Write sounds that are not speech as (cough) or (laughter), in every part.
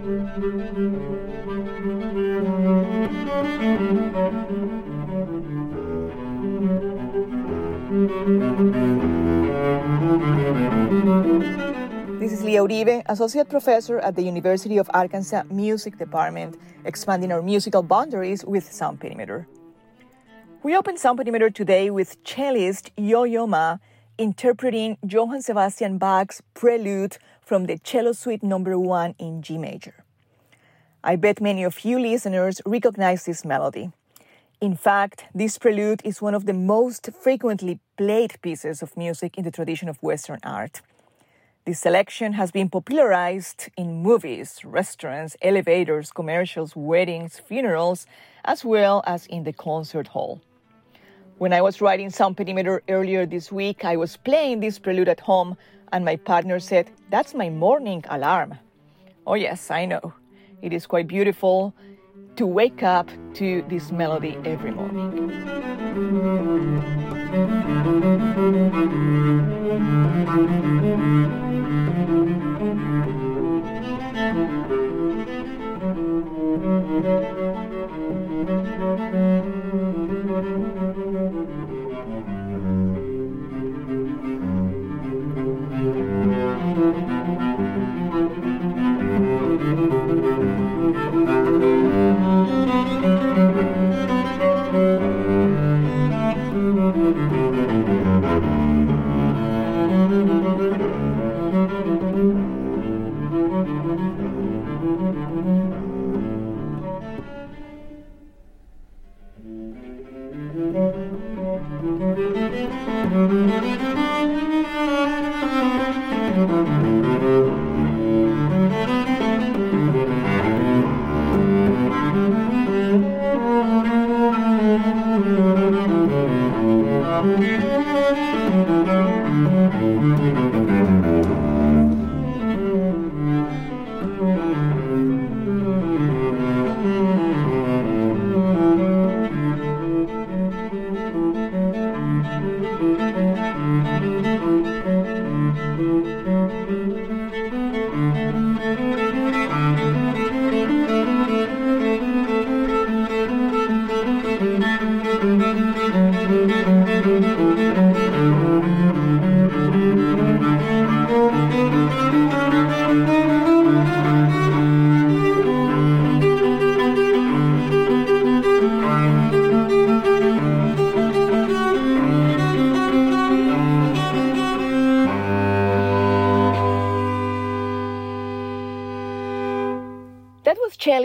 This is Lia Uribe, Associate Professor at the University of Arkansas Music Department, expanding our musical boundaries with Sound Perimeter. We open Sound Perimeter today with cellist Yo-Yo Ma interpreting Johann Sebastian Bach's Prelude from the Cello Suite Number no. 1 in G major. I bet many of you listeners recognize this melody. In fact, this prelude is one of the most frequently played pieces of music in the tradition of Western art. This selection has been popularized in movies, restaurants, elevators, commercials, weddings, funerals, as well as in the concert hall. When I was writing Sound Perimeter earlier this week, I was playing this prelude at home, and my partner said, That's my morning alarm. Oh, yes, I know. It is quite beautiful to wake up to this melody every morning.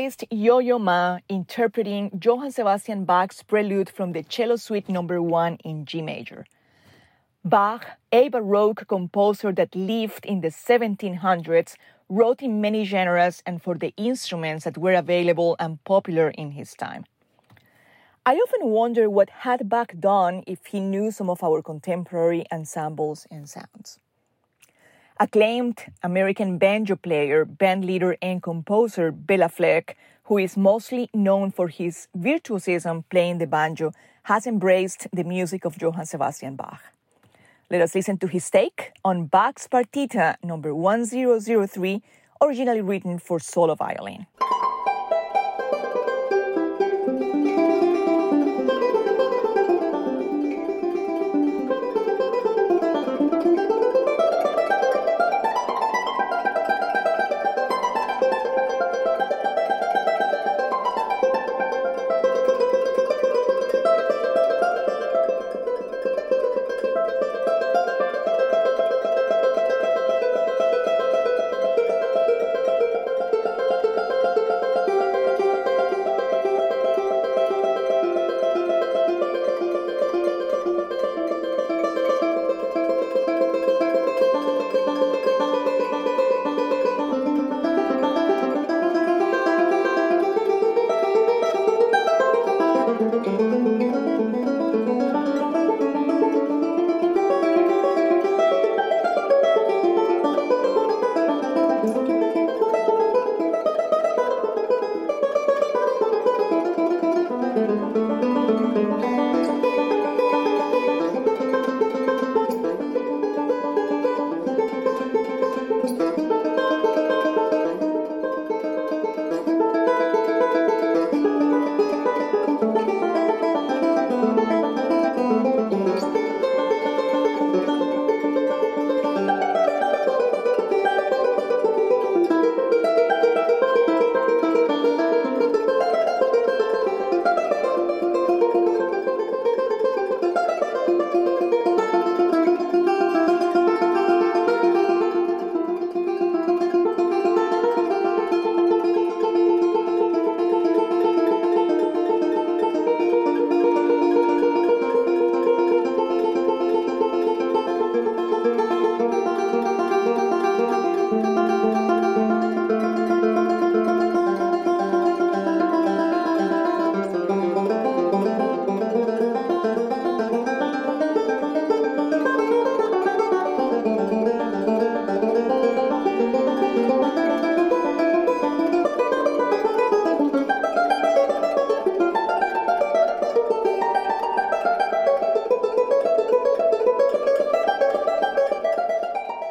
Cellist Yo-Yo Ma interpreting Johann Sebastian Bach's Prelude from the Cello Suite Number no. 1 in G major. Bach, a Baroque composer that lived in the 1700s, wrote in many genres and for the instruments that were available and popular in his time. I often wonder what had Bach done if he knew some of our contemporary ensembles and sounds. Acclaimed American banjo player, bandleader, and composer Bela Fleck, who is mostly known for his virtuosism playing the banjo, has embraced the music of Johann Sebastian Bach. Let us listen to his take on Bach's Partita number 1003, originally written for solo violin.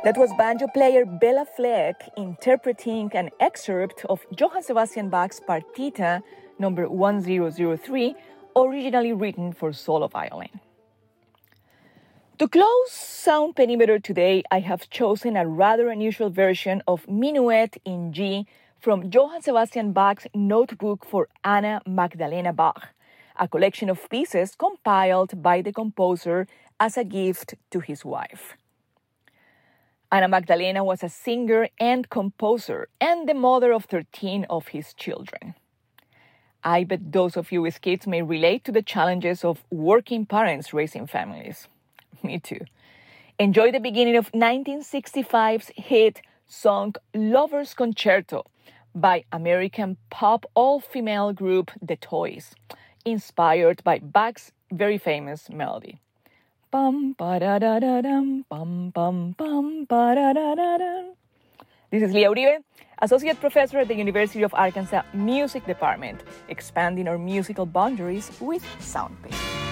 That was banjo player Béla Fleck interpreting an excerpt of Johann Sebastian Bach's Partita number 1003, originally written for solo violin. To close Sound Perimeter today, I have chosen a rather unusual version of Minuet in G from Johann Sebastian Bach's Notebook for Anna Magdalena Bach, a collection of pieces compiled by the composer as a gift to his wife. Anna Magdalena was a singer and composer and the mother of 13 of his children. I bet those of you with kids may relate to the challenges of working parents raising families. (laughs) Me too. Enjoy the beginning of 1965's hit song Lover's Concerto by American pop all female group The Toys, inspired by Bach's very famous melody. Bum ba da da da dum bum bum bum ba da da da dum. This is Lia Uribe, Associate Professor at the University of Arkansas Music Department, expanding our musical boundaries with sound painting.